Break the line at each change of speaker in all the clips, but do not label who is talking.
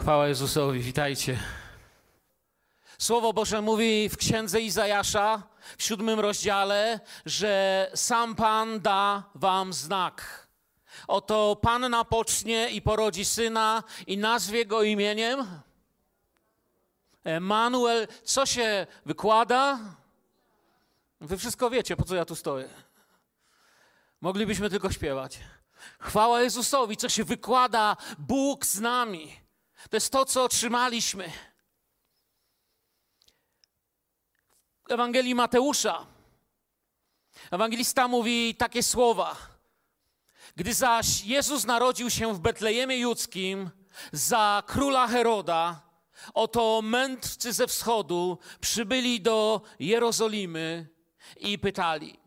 Chwała Jezusowi, witajcie. Słowo Boże mówi w księdze Izajasza w siódmym rozdziale, że sam Pan da wam znak. Oto Panna pocznie i porodzi syna i nazwie go imieniem Emanuel. Co się wykłada? Wy wszystko wiecie, po co ja tu stoję. Moglibyśmy tylko śpiewać. Chwała Jezusowi, co się wykłada, Bóg z nami. To jest to, co otrzymaliśmy. W Ewangelii Mateusza ewangelista mówi takie słowa. Gdy zaś Jezus narodził się w Betlejemie Judzkim za króla Heroda, oto mędrcy ze wschodu przybyli do Jerozolimy i pytali,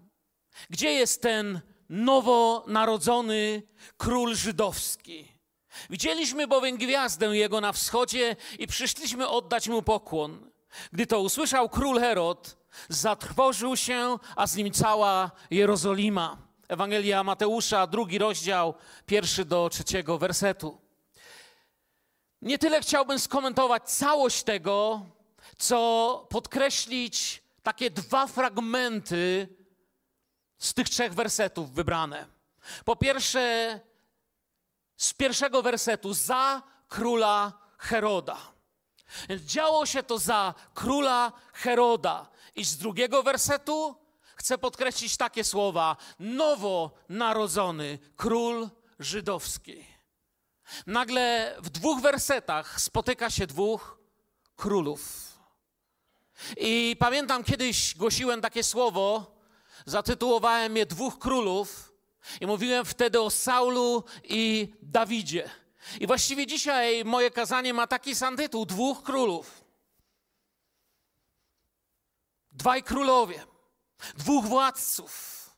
gdzie jest ten nowonarodzony król żydowski? Widzieliśmy bowiem gwiazdę jego na wschodzie i przyszliśmy oddać mu pokłon. Gdy to usłyszał król Herod, zatrwożył się, a z nim cała Jerozolima. Ewangelia Mateusza, drugi rozdział, pierwszy do trzeciego wersetu. Nie tyle chciałbym skomentować całość tego, co podkreślić takie dwa fragmenty z tych trzech wersetów wybrane. Po pierwsze, z pierwszego wersetu, za króla Heroda. Działo się to za króla Heroda. I z drugiego wersetu chcę podkreślić takie słowa: nowo narodzony król żydowski. Nagle w dwóch wersetach spotyka się dwóch królów. I pamiętam kiedyś głosiłem takie słowo, zatytułowałem je Dwóch Królów i mówiłem wtedy o Saulu i Dawidzie. I właściwie dzisiaj moje kazanie ma taki sam tytuł: Dwóch Królów. Dwaj królowie, dwóch władców,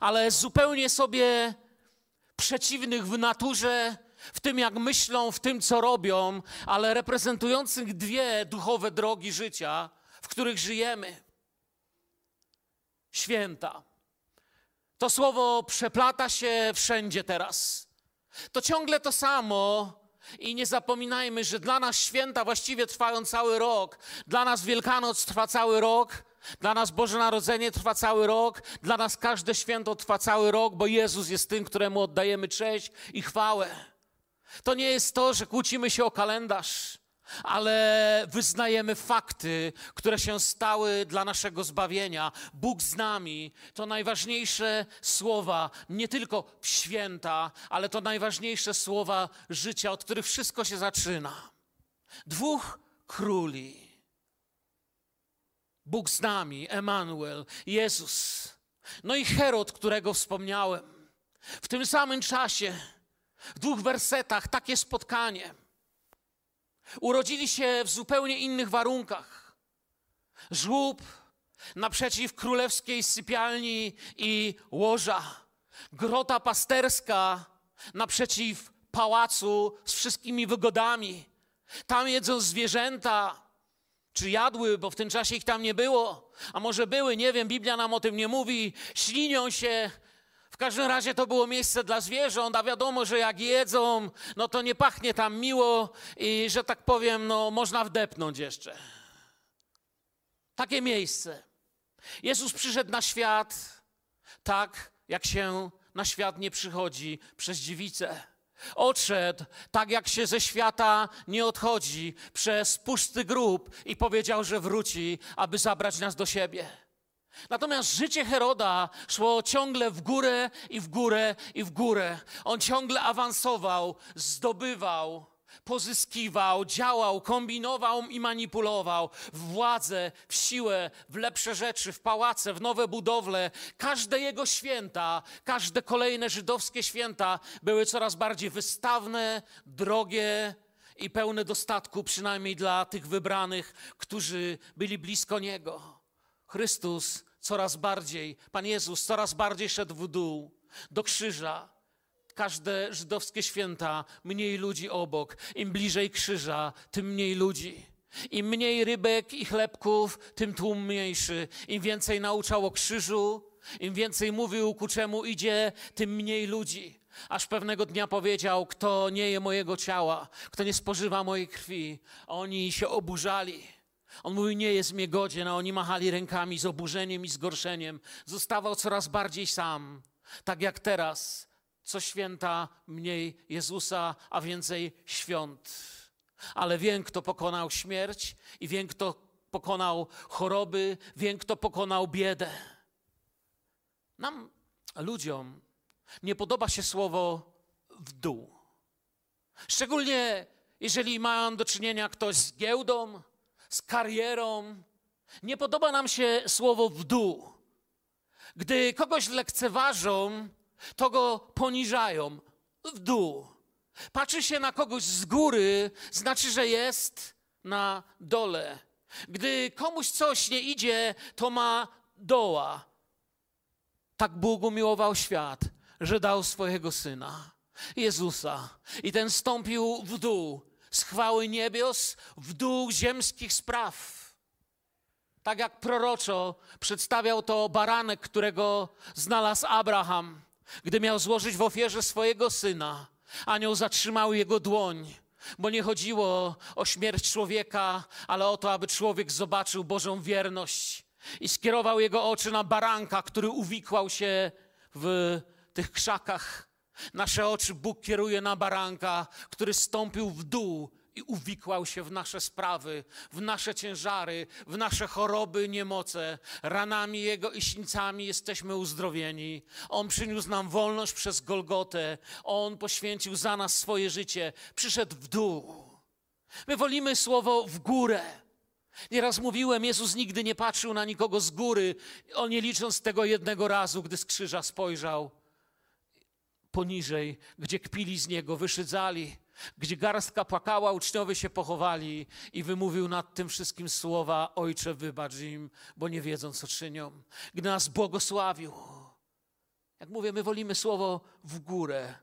ale zupełnie sobie przeciwnych w naturze, w tym jak myślą, w tym co robią, ale reprezentujących dwie duchowe drogi życia, w których żyjemy. Święta. To słowo przeplata się wszędzie teraz. To ciągle to samo. I nie zapominajmy, że dla nas święta właściwie trwają cały rok. Dla nas Wielkanoc trwa cały rok. Dla nas Boże Narodzenie trwa cały rok, dla nas każde święto trwa cały rok, bo Jezus jest tym, któremu oddajemy cześć i chwałę. To nie jest to, że kłócimy się o kalendarz, ale wyznajemy fakty, które się stały dla naszego zbawienia. Bóg z nami to najważniejsze słowa, nie tylko święta, ale to najważniejsze słowa życia, od których wszystko się zaczyna. Dwóch króli Bóg z nami, Emanuel, Jezus. No i Herod, którego wspomniałem. W tym samym czasie, w dwóch wersetach, takie spotkanie. Urodzili się w zupełnie innych warunkach. Żłób naprzeciw królewskiej sypialni i łoża. Grota pasterska naprzeciw pałacu z wszystkimi wygodami. Tam jedzą zwierzęta, czy jadły, bo w tym czasie ich tam nie było, a może były, nie wiem, Biblia nam o tym nie mówi, ślinią się. W każdym razie to było miejsce dla zwierząt, a wiadomo, że jak jedzą, no to nie pachnie tam miło i, że tak powiem, no można wdepnąć jeszcze. Takie miejsce. Jezus przyszedł na świat tak, jak się na świat nie przychodzi przez dziewicę. Odszedł tak, jak się ze świata nie odchodzi, przez pusty grób i powiedział, że wróci, aby zabrać nas do siebie. Natomiast życie Heroda szło ciągle w górę i w górę i w górę. On ciągle awansował, zdobywał pozyskiwał, działał, kombinował i manipulował w władzę, w siłę, w lepsze rzeczy, w pałace, w nowe budowle. Każde jego święta, każde kolejne żydowskie święta były coraz bardziej wystawne, drogie i pełne dostatku, przynajmniej dla tych wybranych, którzy byli blisko niego. Chrystus coraz bardziej, Pan Jezus coraz bardziej szedł w dół do krzyża każde żydowskie święta mniej ludzi obok. Im bliżej krzyża, tym mniej ludzi. Im mniej rybek i chlebków, tym tłum mniejszy. Im więcej nauczał o krzyżu, im więcej mówił, ku czemu idzie, tym mniej ludzi. Aż pewnego dnia powiedział: Kto nie je mojego ciała, kto nie spożywa mojej krwi, oni się oburzali. On mówił: Nie jest mnie godzien, a oni machali rękami z oburzeniem i zgorszeniem. Zostawał coraz bardziej sam, tak jak teraz. Co święta mniej Jezusa, a więcej świąt. Ale wiem, kto pokonał śmierć i wiem, kto pokonał choroby, wiem, kto pokonał biedę. Nam, ludziom, nie podoba się słowo w dół. Szczególnie jeżeli mają do czynienia ktoś z giełdą, z karierą. Nie podoba nam się słowo w dół. Gdy kogoś lekceważą, to go poniżają w dół. Patrzy się na kogoś z góry, znaczy, że jest na dole. Gdy komuś coś nie idzie, to ma doła. Tak Bóg umiłował świat, że dał swojego syna, Jezusa, i ten stąpił w dół z chwały niebios w dół ziemskich spraw. Tak jak proroczo przedstawiał to baranek, którego znalazł Abraham, gdy miał złożyć w ofierze swojego syna. Anioł zatrzymał jego dłoń, bo nie chodziło o śmierć człowieka, ale o to, aby człowiek zobaczył Bożą wierność i skierował jego oczy na baranka, który uwikłał się w tych krzakach. Nasze oczy Bóg kieruje na baranka, który stąpił w dół i uwikłał się w nasze sprawy, w nasze ciężary, w nasze choroby, niemoce. Ranami Jego i sińcami jesteśmy uzdrowieni. On przyniósł nam wolność przez Golgotę. On poświęcił za nas swoje życie. Przyszedł w dół. My wolimy słowo w górę. Nieraz mówiłem, Jezus nigdy nie patrzył na nikogo z góry, on nie licząc tego jednego razu, gdy z krzyża spojrzał poniżej, gdzie kpili z niego, wyszydzali, gdzie garstka płakała, uczniowie się pochowali i wymówił nad tym wszystkim słowa: Ojcze, wybacz im, bo nie wiedzą, co czynią. Gdy nas błogosławił. Jak mówię, my wolimy słowo w górę,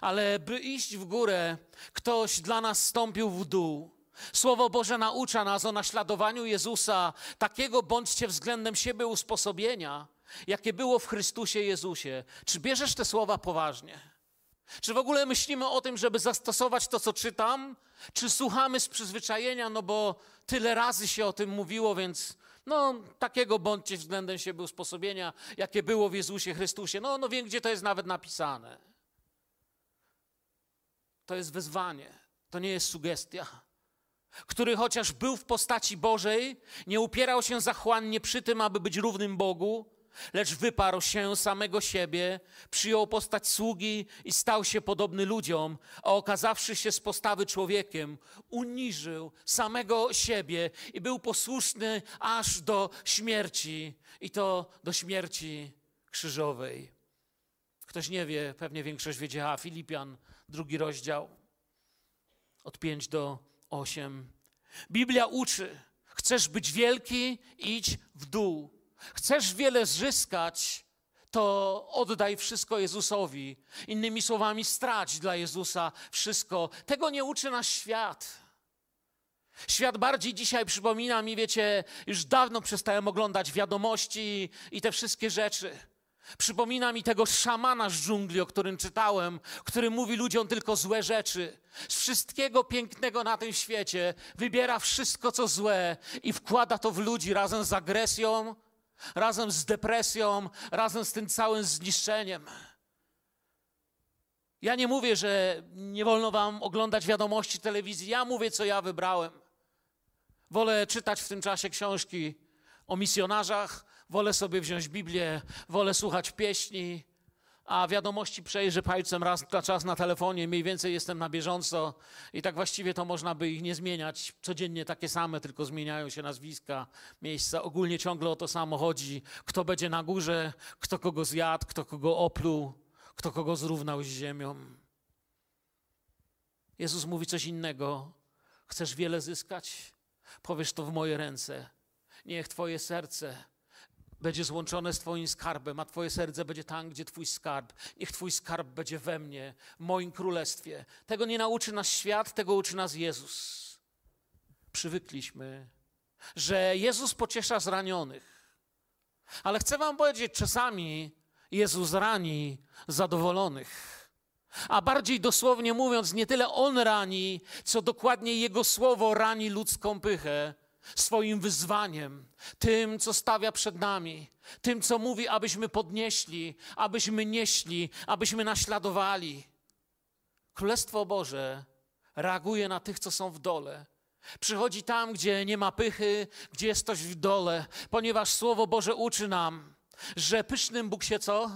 ale by iść w górę, ktoś dla nas stąpił w dół. Słowo Boże naucza nas o naśladowaniu Jezusa, takiego bądźcie względem siebie usposobienia, jakie było w Chrystusie Jezusie. Czy bierzesz te słowa poważnie? Czy w ogóle myślimy o tym, żeby zastosować to, co czytam? Czy słuchamy z przyzwyczajenia, no bo tyle razy się o tym mówiło, więc no takiego bądźcie względem siebie usposobienia, jakie było w Jezusie Chrystusie. No, no wiem, gdzie to jest nawet napisane. To jest wezwanie, to nie jest sugestia który chociaż był w postaci Bożej, nie upierał się zachłannie przy tym, aby być równym Bogu, lecz wyparł się samego siebie, przyjął postać sługi i stał się podobny ludziom, a okazawszy się z postawy człowiekiem, uniżył samego siebie i był posłuszny aż do śmierci, i to do śmierci krzyżowej. Ktoś nie wie, pewnie większość wiedziała, Filipian, drugi rozdział, od 5 do 8. Biblia uczy, chcesz być wielki, idź w dół. Chcesz wiele zyskać, to oddaj wszystko Jezusowi. Innymi słowami, strać dla Jezusa wszystko. Tego nie uczy nas świat. Świat bardziej dzisiaj przypomina mi, wiecie, już dawno przestałem oglądać wiadomości i te wszystkie rzeczy. Przypomina mi tego szamana z dżungli, o którym czytałem, który mówi ludziom tylko złe rzeczy. Z wszystkiego pięknego na tym świecie wybiera wszystko, co złe i wkłada to w ludzi razem z agresją, razem z depresją, razem z tym całym zniszczeniem. Ja nie mówię, że nie wolno wam oglądać wiadomości telewizji. Ja mówię, co ja wybrałem. Wolę czytać w tym czasie książki o misjonarzach, wolę sobie wziąć Biblię, wolę słuchać pieśni, a wiadomości przejrzę palcem raz na czas na telefonie, mniej więcej jestem na bieżąco i tak właściwie to można by ich nie zmieniać. Codziennie takie same, tylko zmieniają się nazwiska, miejsca. Ogólnie ciągle o to samo chodzi. Kto będzie na górze, kto kogo zjadł, kto kogo opluł, kto kogo zrównał z ziemią. Jezus mówi coś innego. Chcesz wiele zyskać? Powiesz to w moje ręce. Niech Twoje serce będzie złączone z Twoim skarbem, a Twoje serce będzie tam, gdzie Twój skarb. Niech Twój skarb będzie we mnie, w moim królestwie. Tego nie nauczy nas świat, tego uczy nas Jezus. Przywykliśmy, że Jezus pociesza zranionych. Ale chcę Wam powiedzieć, czasami Jezus rani zadowolonych. A bardziej dosłownie mówiąc, nie tyle on rani, co dokładnie jego słowo rani ludzką pychę swoim wyzwaniem, tym, co stawia przed nami, tym, co mówi, abyśmy podnieśli, abyśmy nieśli, abyśmy naśladowali. Królestwo Boże reaguje na tych, co są w dole. Przychodzi tam, gdzie nie ma pychy, gdzie jest ktoś w dole, ponieważ Słowo Boże uczy nam, że pysznym Bóg się co?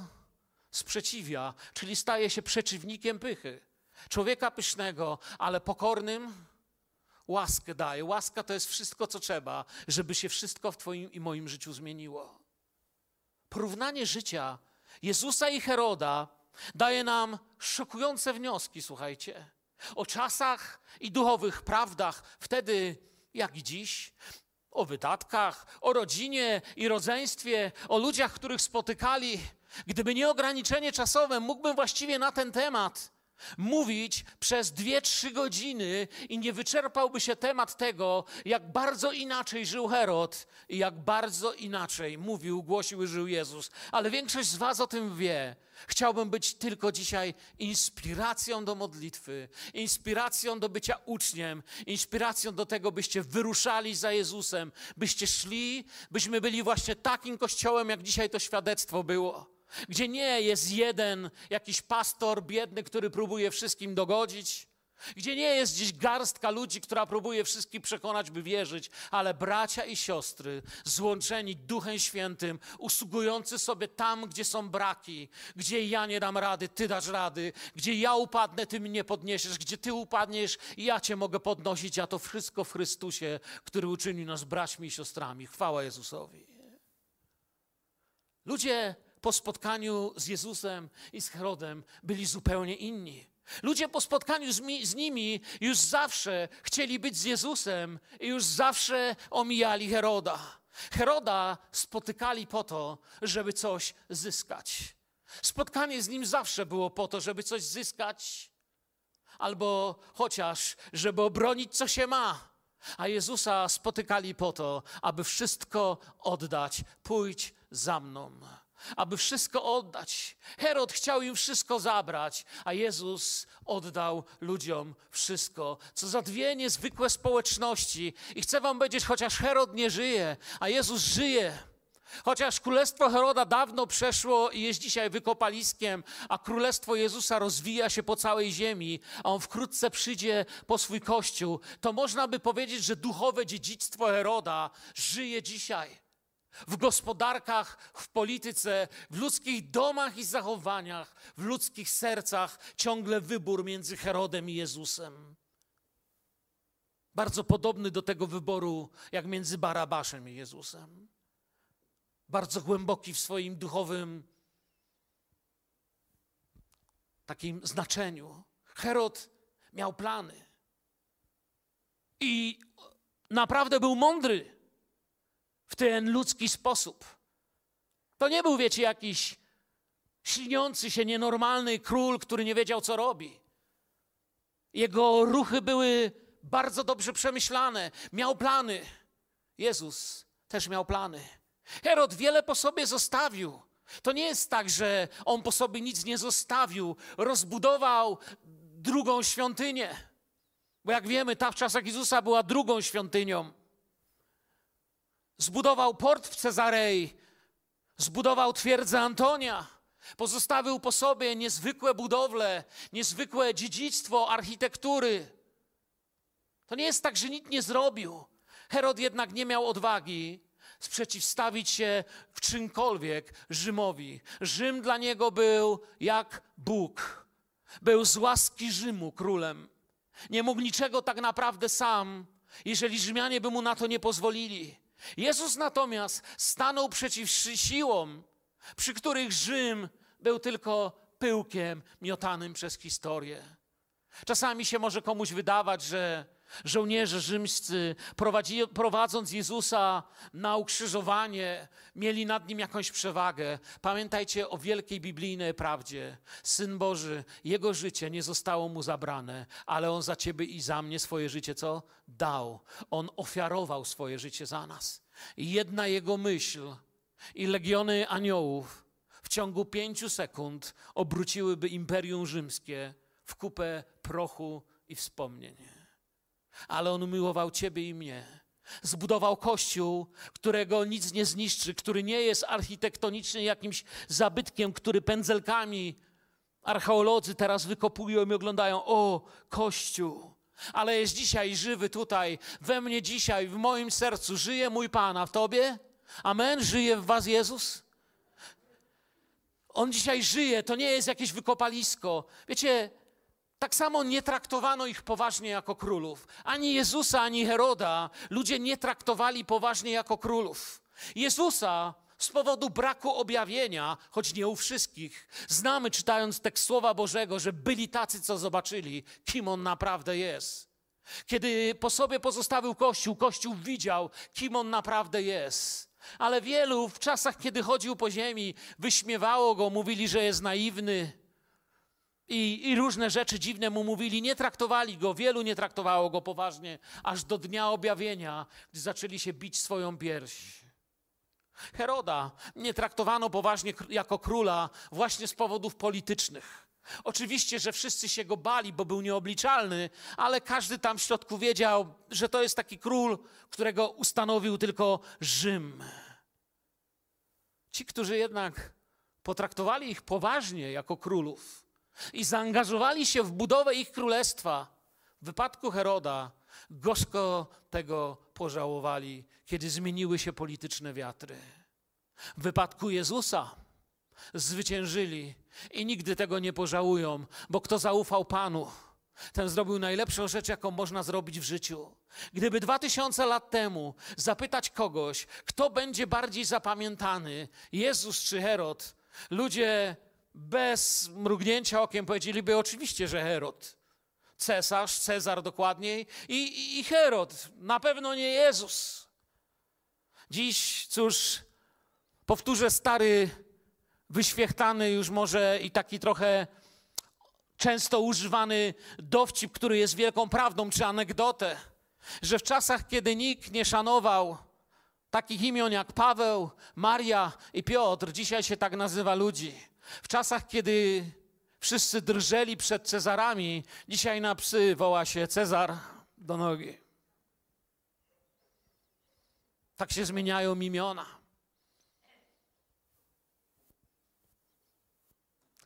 Sprzeciwia, czyli staje się przeciwnikiem pychy. Człowieka pysznego, ale pokornym łaskę daje. Łaska to jest wszystko, co trzeba, żeby się wszystko w Twoim i moim życiu zmieniło. Porównanie życia Jezusa i Heroda daje nam szokujące wnioski, słuchajcie, o czasach i duchowych prawdach, wtedy jak i dziś, o wydatkach, o rodzinie i rodzeństwie, o ludziach, których spotykali. Gdyby nie ograniczenie czasowe, mógłbym właściwie na ten temat mówić przez dwie, trzy godziny i nie wyczerpałby się temat tego, jak bardzo inaczej żył Herod i jak bardzo inaczej mówił, głosił i żył Jezus. Ale większość z Was o tym wie. Chciałbym być tylko dzisiaj inspiracją do modlitwy, inspiracją do bycia uczniem, inspiracją do tego, byście wyruszali za Jezusem, byście szli, byśmy byli właśnie takim kościołem, jak dzisiaj to świadectwo było gdzie nie jest jeden jakiś pastor biedny, który próbuje wszystkim dogodzić, gdzie nie jest gdzieś garstka ludzi, która próbuje wszystkich przekonać, by wierzyć, ale bracia i siostry złączeni Duchem Świętym, usługujący sobie tam, gdzie są braki, gdzie ja nie dam rady, ty dasz rady, gdzie ja upadnę, ty mnie podniesiesz, gdzie ty upadniesz, ja cię mogę podnosić, a to wszystko w Chrystusie, który uczynił nas braćmi i siostrami. Chwała Jezusowi. Ludzie po spotkaniu z Jezusem i z Herodem byli zupełnie inni. Ludzie po spotkaniu z, mi, z, nimi już zawsze chcieli być z Jezusem i już zawsze omijali Heroda. Heroda spotykali po to, żeby coś zyskać. Spotkanie z nim zawsze było po to, żeby coś zyskać, albo chociaż, żeby obronić, co się ma. A Jezusa spotykali po to, aby wszystko oddać. Pójdź za mną aby wszystko oddać. Herod chciał im wszystko zabrać, a Jezus oddał ludziom wszystko. Co za dwie niezwykłe społeczności. I chcę wam powiedzieć, chociaż Herod nie żyje, a Jezus żyje. Chociaż królestwo Heroda dawno przeszło i jest dzisiaj wykopaliskiem, a królestwo Jezusa rozwija się po całej ziemi, a on wkrótce przyjdzie po swój kościół, to można by powiedzieć, że duchowe dziedzictwo Heroda żyje dzisiaj w gospodarkach, w polityce, w ludzkich domach i zachowaniach, w ludzkich sercach ciągle wybór między Herodem i Jezusem. Bardzo podobny do tego wyboru, jak między Barabaszem i Jezusem. Bardzo głęboki w swoim duchowym takim znaczeniu. Herod miał plany i naprawdę był mądry w ten ludzki sposób. To nie był, wiecie, jakiś śliniący się, nienormalny król, który nie wiedział, co robi. Jego ruchy były bardzo dobrze przemyślane. Miał plany. Jezus też miał plany. Herod wiele po sobie zostawił. To nie jest tak, że on po sobie nic nie zostawił. Rozbudował drugą świątynię. Bo jak wiemy, ta w czasach Jezusa była drugą świątynią. Zbudował port w Cezarei, zbudował twierdzę Antonia, pozostawił po sobie niezwykłe budowle, niezwykłe dziedzictwo architektury. To nie jest tak, że nikt nie zrobił. Herod jednak nie miał odwagi sprzeciwstawić się w czymkolwiek Rzymowi. Rzym dla niego był jak Bóg. Był z łaski Rzymu królem. Nie mógł niczego tak naprawdę sam, jeżeli Rzymianie by mu na to nie pozwolili. Jezus natomiast stanął przeciw siłom, przy których Rzym był tylko pyłkiem miotanym przez historię. Czasami się może komuś wydawać, że Żołnierze rzymscy, prowadzi, prowadząc Jezusa na ukrzyżowanie, mieli nad nim jakąś przewagę. Pamiętajcie o wielkiej biblijnej prawdzie. Syn Boży, jego życie nie zostało mu zabrane, ale on za ciebie i za mnie swoje życie co? Dał. On ofiarował swoje życie za nas. Jedna jego myśl i legiony aniołów w ciągu pięciu sekund obróciłyby imperium rzymskie w kupę prochu i wspomnień. Ale on umiłował Ciebie i mnie. Zbudował kościół, którego nic nie zniszczy, który nie jest architektonicznie jakimś zabytkiem, który pędzelkami archeolodzy teraz wykopują i oglądają. O, kościół. Ale jest dzisiaj żywy tutaj, we mnie dzisiaj, w moim sercu. Żyje mój Pan, w Tobie? Amen? Żyje w Was Jezus? On dzisiaj żyje, to nie jest jakieś wykopalisko. Wiecie, tak samo nie traktowano ich poważnie jako królów. Ani Jezusa, ani Heroda ludzie nie traktowali poważnie jako królów. Jezusa z powodu braku objawienia, choć nie u wszystkich, znamy czytając tekst Słowa Bożego, że byli tacy, co zobaczyli, kim On naprawdę jest. Kiedy po sobie pozostawił Kościół, Kościół widział, kim On naprawdę jest. Ale wielu w czasach, kiedy chodził po ziemi, wyśmiewało go, mówili, że jest naiwny, i, I, różne rzeczy dziwne mu mówili, nie traktowali go, wielu nie traktowało go poważnie, aż do dnia objawienia, gdy zaczęli się bić swoją pierś. Heroda nie traktowano poważnie jako króla właśnie z powodów politycznych. Oczywiście, że wszyscy się go bali, bo był nieobliczalny, ale każdy tam w środku wiedział, że to jest taki król, którego ustanowił tylko Rzym. Ci, którzy jednak potraktowali ich poważnie jako królów, i zaangażowali się w budowę ich królestwa. W wypadku Heroda gorzko tego pożałowali, kiedy zmieniły się polityczne wiatry. W wypadku Jezusa zwyciężyli i nigdy tego nie pożałują, bo kto zaufał Panu, ten zrobił najlepszą rzecz, jaką można zrobić w życiu. Gdyby dwa tysiące lat temu zapytać kogoś, kto będzie bardziej zapamiętany, Jezus czy Herod, ludzie bez mrugnięcia okiem powiedzieliby oczywiście, że Herod. Cesarz, Cezar dokładniej i, i Herod, na pewno nie Jezus. Dziś, cóż, powtórzę stary, wyświechtany już może i taki trochę często używany dowcip, który jest wielką prawdą, czy anegdotę, że w czasach, kiedy nikt nie szanował takich imion jak Paweł, Maria i Piotr, dzisiaj się tak nazywa ludzi w czasach, kiedy wszyscy drżeli przed Cezarami, dzisiaj na psy woła się Cezar do nogi. Tak się zmieniają imiona.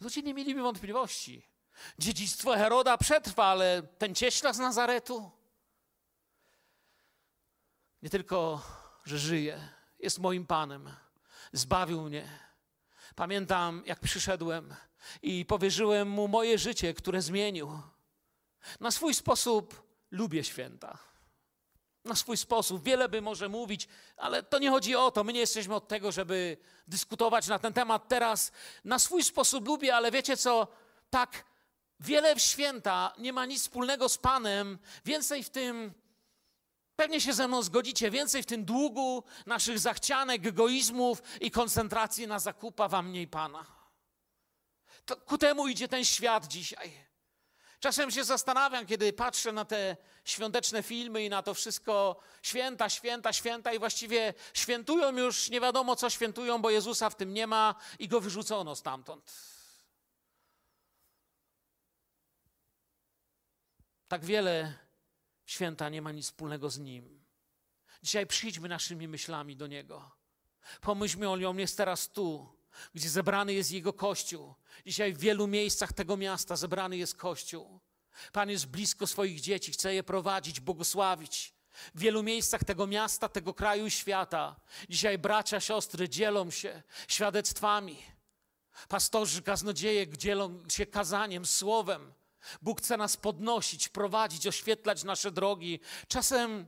Ludzie nie mieliby wątpliwości. Dziedzictwo Heroda przetrwa, ale ten cieśla z Nazaretu nie tylko, że żyje, jest moim Panem, zbawił mnie Pamiętam, jak przyszedłem i powierzyłem mu moje życie, które zmienił. Na swój sposób lubię święta. Na swój sposób. Wiele by może mówić, ale to nie chodzi o to. My nie jesteśmy od tego, żeby dyskutować na ten temat teraz. Na swój sposób lubię, ale wiecie co? Tak, wiele w święta nie ma nic wspólnego z Panem. Więcej w tym Pewnie się ze mną zgodzicie, więcej w tym długu naszych zachcianek, egoizmów i koncentracji na zakupa wam mniej Pana. To ku temu idzie ten świat dzisiaj. Czasem się zastanawiam, kiedy patrzę na te świąteczne filmy i na to wszystko święta, święta, święta i właściwie świętują już nie wiadomo co świętują, bo Jezusa w tym nie ma i go wyrzucono stamtąd. Tak wiele święta nie ma nic wspólnego z Nim. Dzisiaj przyjdźmy naszymi myślami do Niego. Pomyślmy o Nim, jest teraz tu, gdzie zebrany jest Jego Kościół. Dzisiaj w wielu miejscach tego miasta zebrany jest Kościół. Pan jest blisko swoich dzieci, chce je prowadzić, błogosławić. W wielu miejscach tego miasta, tego kraju i świata. Dzisiaj bracia, siostry dzielą się świadectwami. Pastorzy, kaznodzieje dzielą się kazaniem, słowem. Bóg chce nas podnosić, prowadzić, oświetlać nasze drogi. Czasem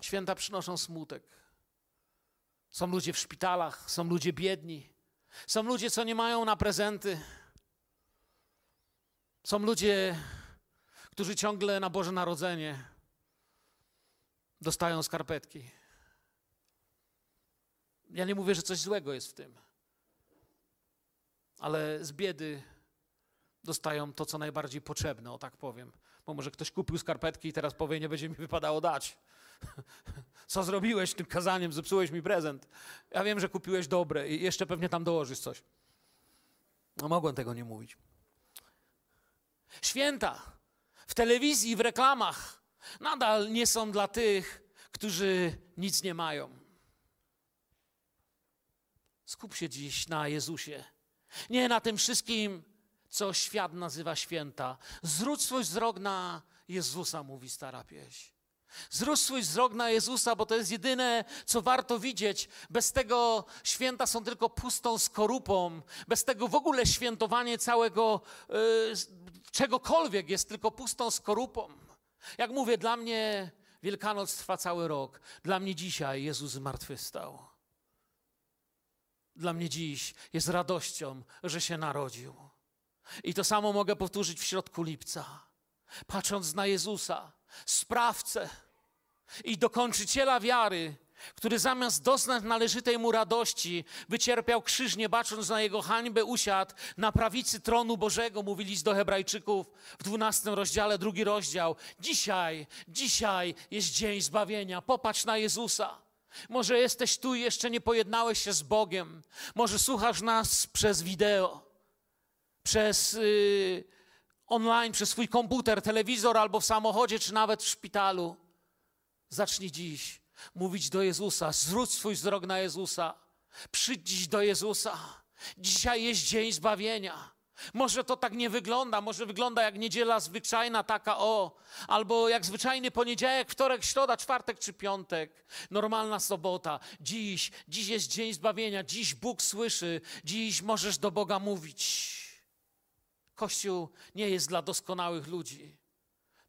święta przynoszą smutek. Są ludzie w szpitalach, są ludzie biedni, są ludzie, co nie mają na prezenty. Są ludzie, którzy ciągle na Boże Narodzenie dostają skarpetki. Ja nie mówię, że coś złego jest w tym ale z biedy dostają to, co najbardziej potrzebne, o tak powiem. Bo może ktoś kupił skarpetki i teraz powie, nie będzie mi wypadało dać. Co zrobiłeś tym kazaniem? Zepsułeś mi prezent. Ja wiem, że kupiłeś dobre i jeszcze pewnie tam dołożysz coś. No mogłem tego nie mówić. Święta w telewizji, w reklamach nadal nie są dla tych, którzy nic nie mają. Skup się dziś na Jezusie. Nie na tym wszystkim, co świat nazywa święta. Zwróć swój wzrok na Jezusa, mówi stara pieśń. Zwróć swój wzrok na Jezusa, bo to jest jedyne, co warto widzieć. Bez tego święta są tylko pustą skorupą. Bez tego w ogóle świętowanie całego yy, czegokolwiek jest tylko pustą skorupą. Jak mówię, dla mnie Wielkanoc trwa cały rok. Dla mnie dzisiaj Jezus zmartwychwstał. Dla mnie dziś jest radością, że się narodził. I to samo mogę powtórzyć w środku lipca. Patrząc na Jezusa, sprawcę i dokończyciela wiary, który zamiast doznać należytej mu radości, wycierpiał krzyż, nie bacząc na jego hańbę, usiadł na prawicy tronu Bożego, mówili list do Hebrajczyków w 12 rozdziale, drugi rozdział. Dzisiaj, dzisiaj jest dzień zbawienia. Popatrz na Jezusa. Może jesteś tu i jeszcze nie pojednałeś się z Bogiem. Może słuchasz nas przez wideo, przez yy, online, przez swój komputer, telewizor albo w samochodzie, czy nawet w szpitalu. Zacznij dziś mówić do Jezusa, zwróć swój wzrok na Jezusa, przyjdź dziś do Jezusa. Dzisiaj jest dzień zbawienia. Może to tak nie wygląda, może wygląda jak niedziela zwyczajna, taka o, albo jak zwyczajny poniedziałek, wtorek, środa, czwartek czy piątek, normalna sobota. Dziś, dziś jest dzień zbawienia, dziś Bóg słyszy, dziś możesz do Boga mówić. Kościół nie jest dla doskonałych ludzi.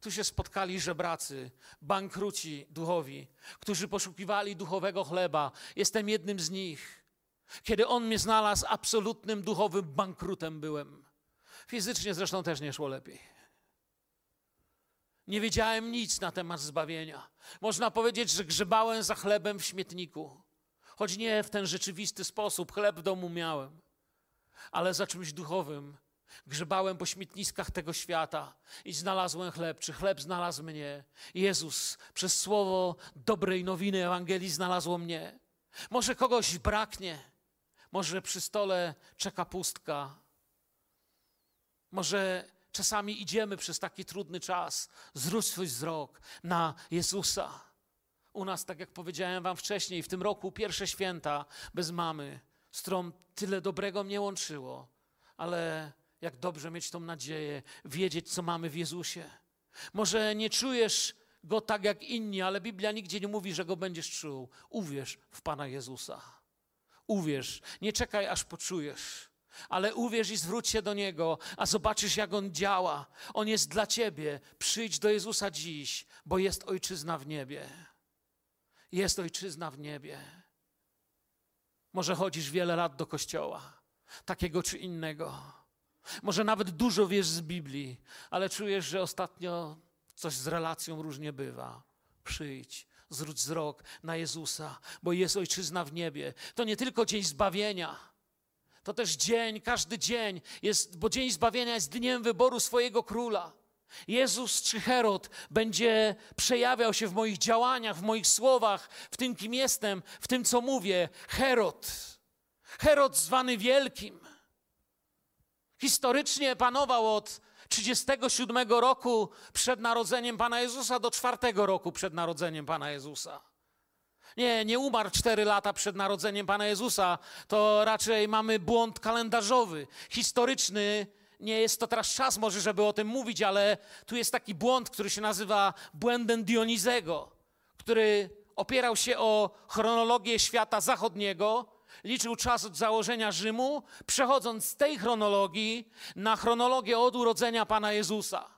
Tu się spotkali żebracy, bankruci duchowi, którzy poszukiwali duchowego chleba. Jestem jednym z nich. Kiedy on mnie znalazł, absolutnym duchowym bankrutem byłem. Fizycznie zresztą też nie szło lepiej. Nie wiedziałem nic na temat zbawienia. Można powiedzieć, że grzebałem za chlebem w śmietniku. Choć nie w ten rzeczywisty sposób, chleb w domu miałem, ale za czymś duchowym, Grzebałem po śmietniskach tego świata i znalazłem chleb. Czy chleb znalazł mnie? Jezus przez słowo dobrej nowiny Ewangelii znalazło mnie. Może kogoś braknie, może przy stole czeka pustka. Może czasami idziemy przez taki trudny czas. Zwróć swój wzrok na Jezusa. U nas, tak jak powiedziałem Wam wcześniej, w tym roku pierwsze święta bez mamy, z którą tyle dobrego mnie łączyło, ale jak dobrze mieć tą nadzieję, wiedzieć, co mamy w Jezusie. Może nie czujesz go tak jak inni, ale Biblia nigdzie nie mówi, że go będziesz czuł. Uwierz w Pana Jezusa. Uwierz, nie czekaj, aż poczujesz, ale uwierz i zwróć się do Niego, a zobaczysz, jak On działa. On jest dla Ciebie. Przyjdź do Jezusa dziś, bo jest ojczyzna w niebie. Jest ojczyzna w niebie. Może chodzisz wiele lat do kościoła, takiego czy innego może nawet dużo wiesz z Biblii, ale czujesz, że ostatnio coś z relacją różnie bywa. Przyjdź, zwróć wzrok na Jezusa, bo jest ojczyzna w niebie. To nie tylko dzień zbawienia. To też dzień, każdy dzień jest, bo dzień zbawienia jest dniem wyboru swojego króla. Jezus czy Herod będzie przejawiał się w moich działaniach, w moich słowach, w tym, kim jestem, w tym, co mówię. Herod. Herod zwany wielkim. Historycznie panował od 37 roku przed narodzeniem Pana Jezusa do 4 roku przed narodzeniem Pana Jezusa. Nie, nie umarł 4 lata przed narodzeniem Pana Jezusa. To raczej mamy błąd kalendarzowy, historyczny. Nie jest to teraz czas może, żeby o tym mówić, ale tu jest taki błąd, który się nazywa błędem Dionizego, który opierał się o chronologię świata zachodniego, liczył czas od założenia Rzymu, przechodząc z tej chronologii na chronologię od urodzenia Pana Jezusa.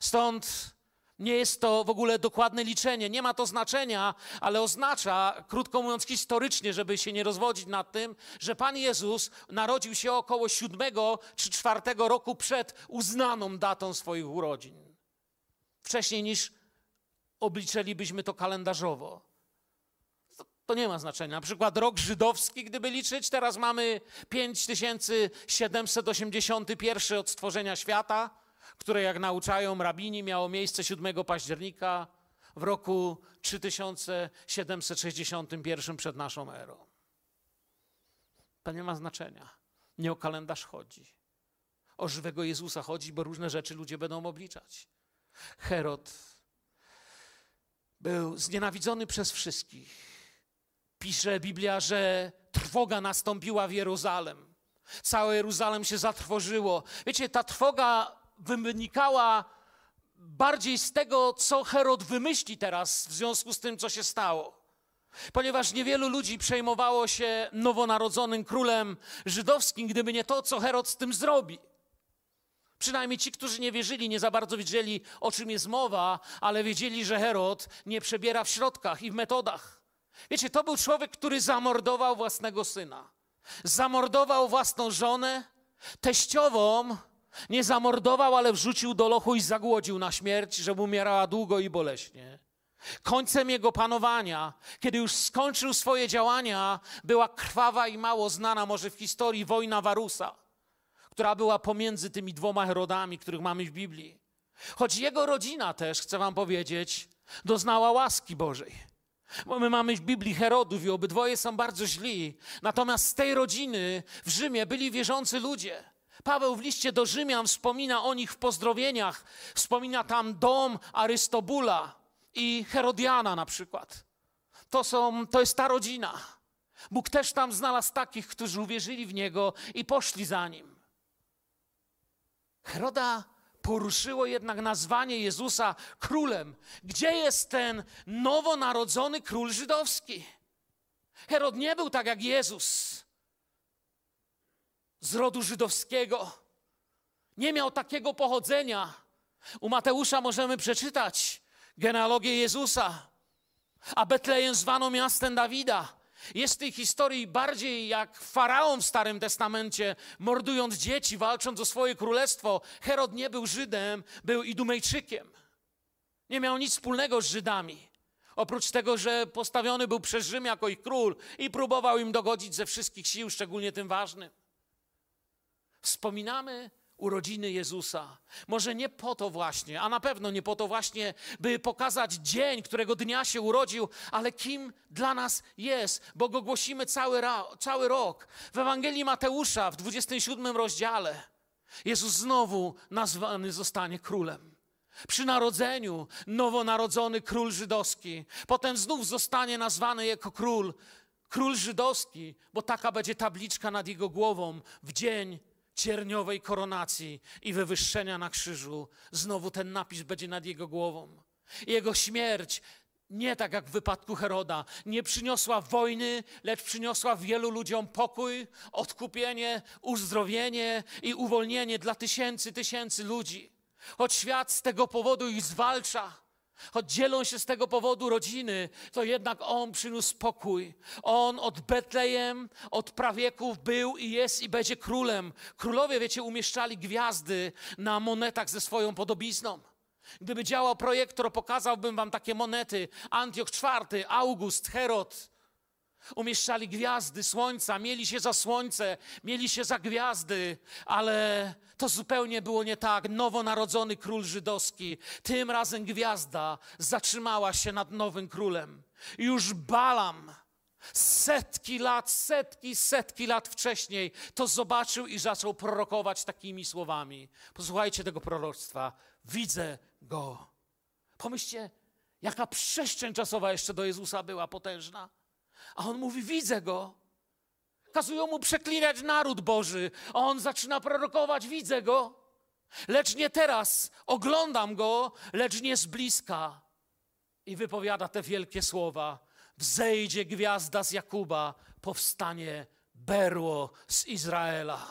Stąd nie jest to w ogóle dokładne liczenie, nie ma to znaczenia, ale oznacza, krótko mówiąc historycznie, żeby się nie rozwodzić nad tym, że Pan Jezus narodził się około siódmego czy czwartego roku przed uznaną datą swoich urodzin. Wcześniej niż obliczylibyśmy to kalendarzowo. To nie ma znaczenia. Na przykład rok żydowski, gdyby liczyć, teraz mamy 5781 od stworzenia świata, które jak nauczają rabini miało miejsce 7 października w roku 3761 przed naszą erą. To nie ma znaczenia. Nie o kalendarz chodzi. O żywego Jezusa chodzi, bo różne rzeczy ludzie będą obliczać. Herod był znienawidzony przez wszystkich. Pisze Biblia, że trwoga nastąpiła w Jeruzalem. Całe Jeruzalem się zatrwożyło. Wiecie, ta trwoga wynikała bardziej z tego, co Herod wymyśli teraz w związku z tym, co się stało. Ponieważ niewielu ludzi przejmowało się nowonarodzonym królem żydowskim, gdyby nie to, co Herod z tym zrobi. Przynajmniej ci, którzy nie wierzyli, nie za bardzo wiedzieli, o czym jest mowa, ale wiedzieli, że Herod nie przebiera w środkach i w metodach. Wiecie, to był człowiek, który zamordował własnego syna, zamordował własną żonę, teściową nie zamordował, ale wrzucił do lochu i zagłodził na śmierć, żeby umierała długo i boleśnie. Końcem jego panowania, kiedy już skończył swoje działania, była krwawa i mało znana może w historii wojna Warusa, która była pomiędzy tymi dwoma Herodami, których mamy w Biblii. Choć jego rodzina też, chcę wam powiedzieć, doznała łaski Bożej. Bo my mamy w Biblii Herodów i obydwoje są bardzo źli. Natomiast z tej rodziny w Rzymie byli wierzący ludzie. Paweł w liście do Rzymian wspomina o nich w pozdrowieniach. Wspomina tam dom Arystobula i Herodiana na przykład. To, są, to jest ta rodzina. Bóg też tam znalazł takich, którzy uwierzyli w Niego i poszli za Nim. Heroda poruszyło jednak nazwanie Jezusa królem. Gdzie jest ten nowonarodzony król żydowski? Herod nie był tak jak Jezus z rodu żydowskiego. Nie miał takiego pochodzenia. U Mateusza możemy przeczytać genealogię Jezusa, a Betlejem zwano miastem Dawida. Jest w tej historii bardziej jak faraon w Starym Testamencie, mordując dzieci, walcząc o swoje królestwo. Herod nie był Żydem, był Idumejczykiem. Nie miał nic wspólnego z Żydami. Oprócz tego, że postawiony był przez Rzym jako ich król i próbował im dogodzić ze wszystkich sił, szczególnie tym ważnym. Wspominamy urodziny Jezusa. Może nie po to właśnie, a na pewno nie po to właśnie, by pokazać dzień, którego dnia się urodził, ale kim dla nas jest, bo go głosimy cały, cały rok. W Ewangelii Mateusza w 27 rozdziale Jezus znowu nazwany zostanie królem. Przy narodzeniu nowonarodzony król żydowski, potem znów zostanie nazwany jako król, król żydowski, bo taka będzie tabliczka nad jego głową w dzień cierniowej koronacji i wywyższenia na krzyżu, znowu ten napis będzie nad jego głową. Jego śmierć nie tak jak w wypadku Heroda, nie przyniosła wojny, lecz przyniosła wielu ludziom pokój, odkupienie, uzdrowienie i uwolnienie dla tysięcy, tysięcy ludzi. Choć świat z tego powodu ich zwalcza, Choć dzielą się z tego powodu rodziny, to jednak On przyniósł pokój. On od Betlejem, od prawieków był i jest i będzie królem. Królowie, wiecie, umieszczali gwiazdy na monetach ze swoją podobizną. Gdyby działał projektor, pokazałbym wam takie monety. Antioch IV, August, Herod. Umieszczali gwiazdy słońca, mieli się za słońce, mieli się za gwiazdy, ale to zupełnie było nie tak. Nowonarodzony król żydowski, tym razem gwiazda zatrzymała się nad nowym królem. Już Balam, setki lat, setki, setki lat wcześniej to zobaczył i zaczął prorokować takimi słowami. Posłuchajcie tego proroctwa. Widzę go. Pomyślcie, jaka przestrzeń czasowa jeszcze do Jezusa była potężna. A on mówi: Widzę go. Kazują mu przeklinać naród Boży, a on zaczyna prorokować: Widzę go. Lecz nie teraz, oglądam go, lecz nie z bliska. I wypowiada te wielkie słowa: Wzejdzie gwiazda z Jakuba, powstanie berło z Izraela.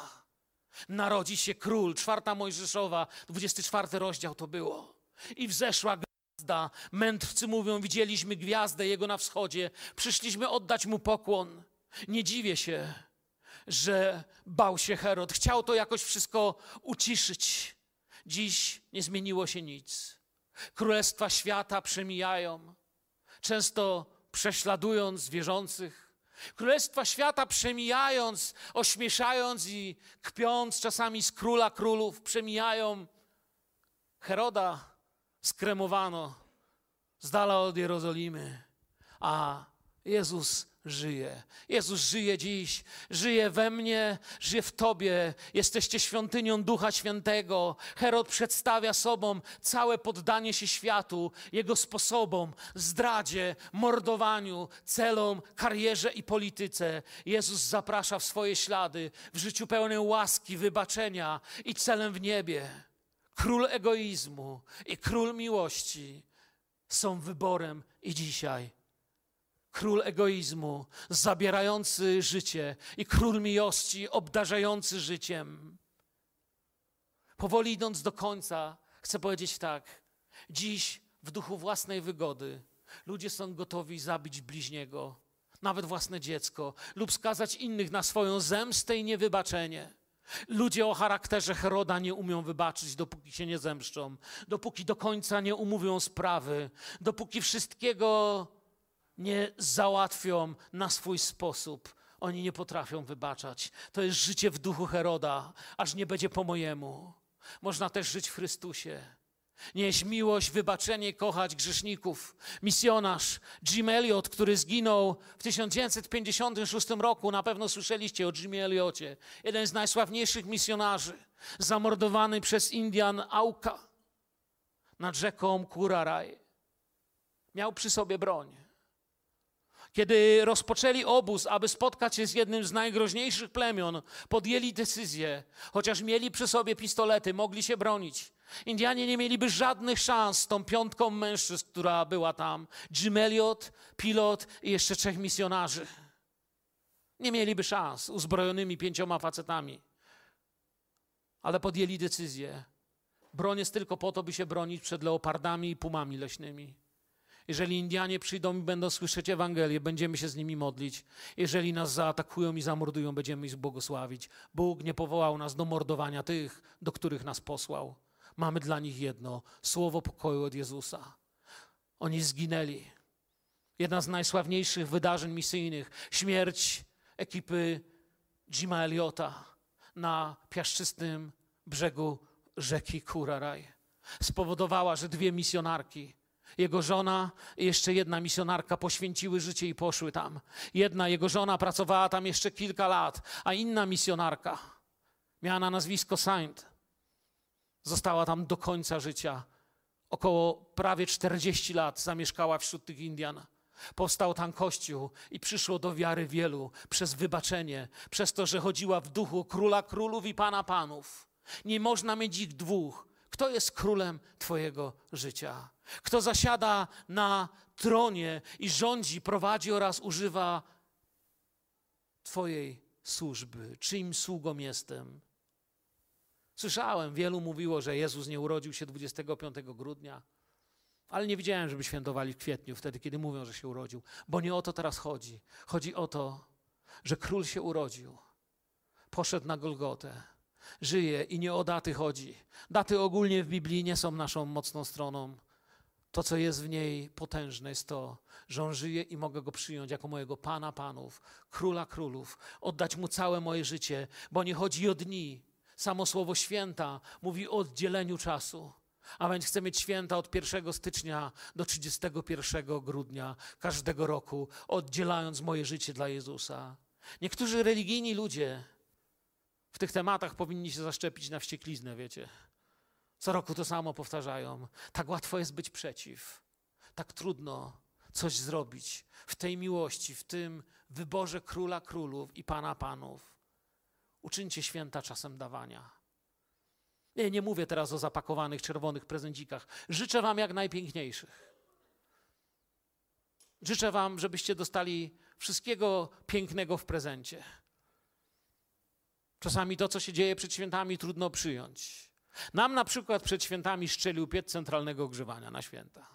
Narodzi się król, czwarta Mojżeszowa, 24 rozdział to było. I wzeszła gwiazda. Mędrcy mówią, widzieliśmy gwiazdę jego na wschodzie, przyszliśmy oddać mu pokłon. Nie dziwię się, że bał się Herod. Chciał to jakoś wszystko uciszyć. Dziś nie zmieniło się nic. Królestwa świata przemijają. Często prześladując wierzących, królestwa świata przemijając, ośmieszając i kpiąc czasami z króla królów, przemijają. Heroda skremowano z dala od Jerozolimy, a Jezus żyje. Jezus żyje dziś, żyje we mnie, żyje w Tobie. Jesteście świątynią Ducha Świętego. Herod przedstawia sobą całe poddanie się światu, jego sposobom, zdradzie, mordowaniu, celom, karierze i polityce. Jezus zaprasza w swoje ślady, w życiu pełnym łaski, wybaczenia i celem w niebie. Król egoizmu i król miłości są wyborem i dzisiaj król egoizmu, zabierający życie i król miłości, obdarzający życiem. Powoli idąc do końca, chcę powiedzieć tak. Dziś w duchu własnej wygody ludzie są gotowi zabić bliźniego, nawet własne dziecko, lub skazać innych na swoją zemstę i niewybaczenie. Ludzie o charakterze Heroda nie umią wybaczyć, dopóki się nie zemszczą, dopóki do końca nie umówią sprawy, dopóki wszystkiego nie załatwią na swój sposób. Oni nie potrafią wybaczać. To jest życie w duchu Heroda, aż nie będzie po mojemu. Można też żyć w Chrystusie. Nieś miłość, wybaczenie, kochać grzeszników. Misjonarz Jim Elliot, który zginął w 1956 roku, na pewno słyszeliście o Jimie Elliocie. Jeden z najsławniejszych misjonarzy, zamordowany przez Indian Auka nad rzeką Kuraraj. Miał przy sobie broń. Kiedy rozpoczęli obóz, aby spotkać się z jednym z najgroźniejszych plemion, podjęli decyzję, chociaż mieli przy sobie pistolety, mogli się bronić. Indianie nie mieliby żadnych szans z tą piątką mężczyzn, która była tam. Jim Elliot, pilot i jeszcze trzech misjonarzy. Nie mieliby szans uzbrojonymi pięcioma facetami. Ale podjęli decyzję. Broń jest tylko po to, by się bronić przed leopardami i pumami leśnymi. Jeżeli Indianie przyjdą i będą słyszeć Ewangelię, będziemy się z nimi modlić. Jeżeli nas zaatakują i zamordują, będziemy ich błogosławić. Bóg nie powołał nas do mordowania tych, do których nas posłał. Mamy dla nich jedno słowo pokoju od Jezusa. Oni zginęli. Jedna z najsławniejszych wydarzeń misyjnych śmierć ekipy Jima Eliota na piaszczystym brzegu rzeki Kuraraj spowodowała, że dwie misjonarki jego żona i jeszcze jedna misjonarka poświęciły życie i poszły tam. Jedna, jego żona, pracowała tam jeszcze kilka lat, a inna misjonarka miała na nazwisko Saint. Została tam do końca życia. Około prawie 40 lat zamieszkała wśród tych Indian. Powstał tam kościół i przyszło do wiary wielu przez wybaczenie, przez to, że chodziła w duchu króla królów i pana panów. Nie można mieć ich dwóch. Kto jest królem Twojego życia? Kto zasiada na tronie i rządzi, prowadzi oraz używa Twojej służby? Czyim sługą jestem? Słyszałem, wielu mówiło, że Jezus nie urodził się 25 grudnia, ale nie widziałem, żeby świętowali w kwietniu, wtedy, kiedy mówią, że się urodził, bo nie o to teraz chodzi. Chodzi o to, że król się urodził, poszedł na Golgotę żyje i nie o daty chodzi. Daty ogólnie w Biblii nie są naszą mocną stroną. To, co jest w niej potężne, jest to, że On żyje i mogę Go przyjąć jako mojego Pana Panów, Króla Królów, oddać Mu całe moje życie, bo nie chodzi o dni. Samo słowo święta mówi o oddzieleniu czasu. A więc chcę mieć święta od 1 stycznia do 31 grudnia każdego roku, oddzielając moje życie dla Jezusa. Niektórzy religijni ludzie w tych tematach powinni się zaszczepić na wściekliznę, wiecie. Co roku to samo powtarzają. Tak łatwo jest być przeciw. Tak trudno coś zrobić w tej miłości, w tym wyborze króla królów i pana panów. Uczyńcie święta czasem dawania. Nie, nie mówię teraz o zapakowanych czerwonych prezencikach. Życzę wam jak najpiękniejszych. Życzę wam, żebyście dostali wszystkiego pięknego w prezencie. Czasami to, co się dzieje przed świętami, trudno przyjąć. Nam na przykład przed świętami szczelił piec centralnego ogrzewania na święta.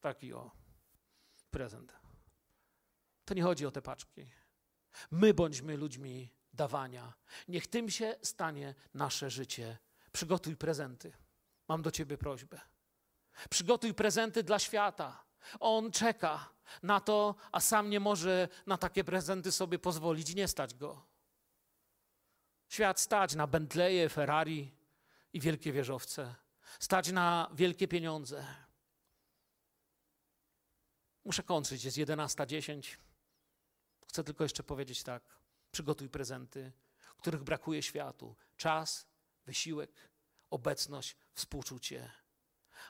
Taki o prezent. To nie chodzi o te paczki. My bądźmy ludźmi dawania. Niech tym się stanie nasze życie. Przygotuj prezenty. Mam do ciebie prośbę. Przygotuj prezenty dla świata. On czeka na to, a sam nie może na takie prezenty sobie pozwolić, nie stać go. Świat stać na Bentleye, Ferrari i wielkie wieżowce, stać na wielkie pieniądze. Muszę kończyć, jest 11.10. Chcę tylko jeszcze powiedzieć tak. Przygotuj prezenty, których brakuje światu. Czas, wysiłek, obecność, współczucie.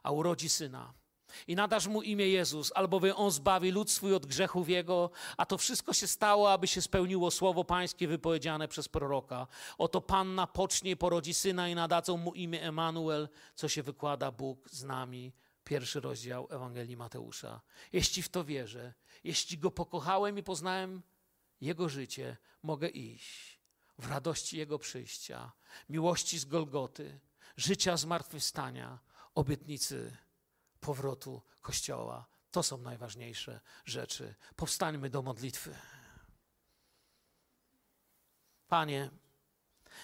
A urodzi syna. I nadasz mu imię Jezus, albowiem on zbawi lud swój od grzechów jego, a to wszystko się stało, aby się spełniło słowo pańskie wypowiedziane przez proroka. Oto panna pocznie i porodzi syna i nadadzą mu imię Emanuel, co się wykłada Bóg z nami. Pierwszy rozdział Ewangelii Mateusza. Jeśli w to wierzę, jeśli go pokochałem i poznałem jego życie, mogę iść w radości jego przyjścia, miłości z Golgoty, życia zmartwychwstania, obietnicy powrotu Kościoła. To są najważniejsze rzeczy. Powstańmy do modlitwy. Panie,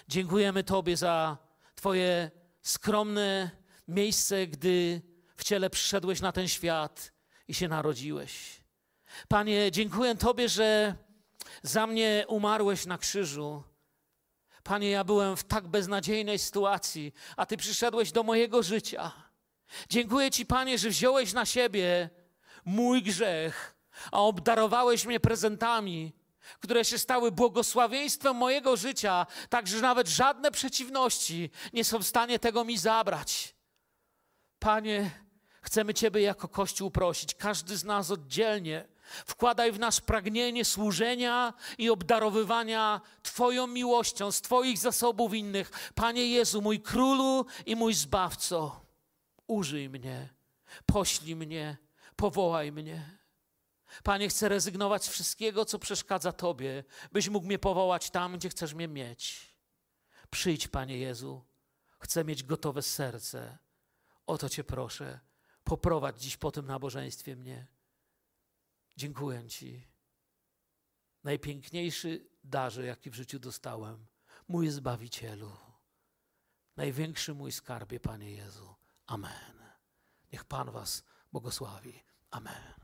dziękujemy Tobie za Twoje skromne miejsce, gdy w ciele przyszedłeś na ten świat i się narodziłeś. Panie, dziękuję Tobie, że za mnie umarłeś na krzyżu. Panie, ja byłem w tak beznadziejnej sytuacji, a Ty przyszedłeś do mojego życia. Dziękuję Ci, Panie, że wziąłeś na siebie mój grzech, a obdarowałeś mnie prezentami, które się stały błogosławieństwem mojego życia, tak że nawet żadne przeciwności nie są w stanie tego mi zabrać. Panie, chcemy Ciebie jako Kościół prosić, każdy z nas oddzielnie. Wkładaj w nas pragnienie służenia i obdarowywania Twoją miłością z Twoich zasobów innych. Panie Jezu, mój królu i mój zbawco, użyj mnie, poślij mnie, powołaj mnie. Panie, chcę rezygnować z wszystkiego, co przeszkadza Tobie, byś mógł mnie powołać tam, gdzie chcesz mnie mieć. Przyjdź, Panie Jezu, chcę mieć gotowe serce. O to Cię proszę, poprowadź dziś po tym nabożeństwie mnie. Dziękuję Ci. Najpiękniejszy darze, jaki w życiu dostałem, mój Zbawicielu. Największy mój skarbie, Panie Jezu. Amen. Niech Pan Was błogosławi. Amen.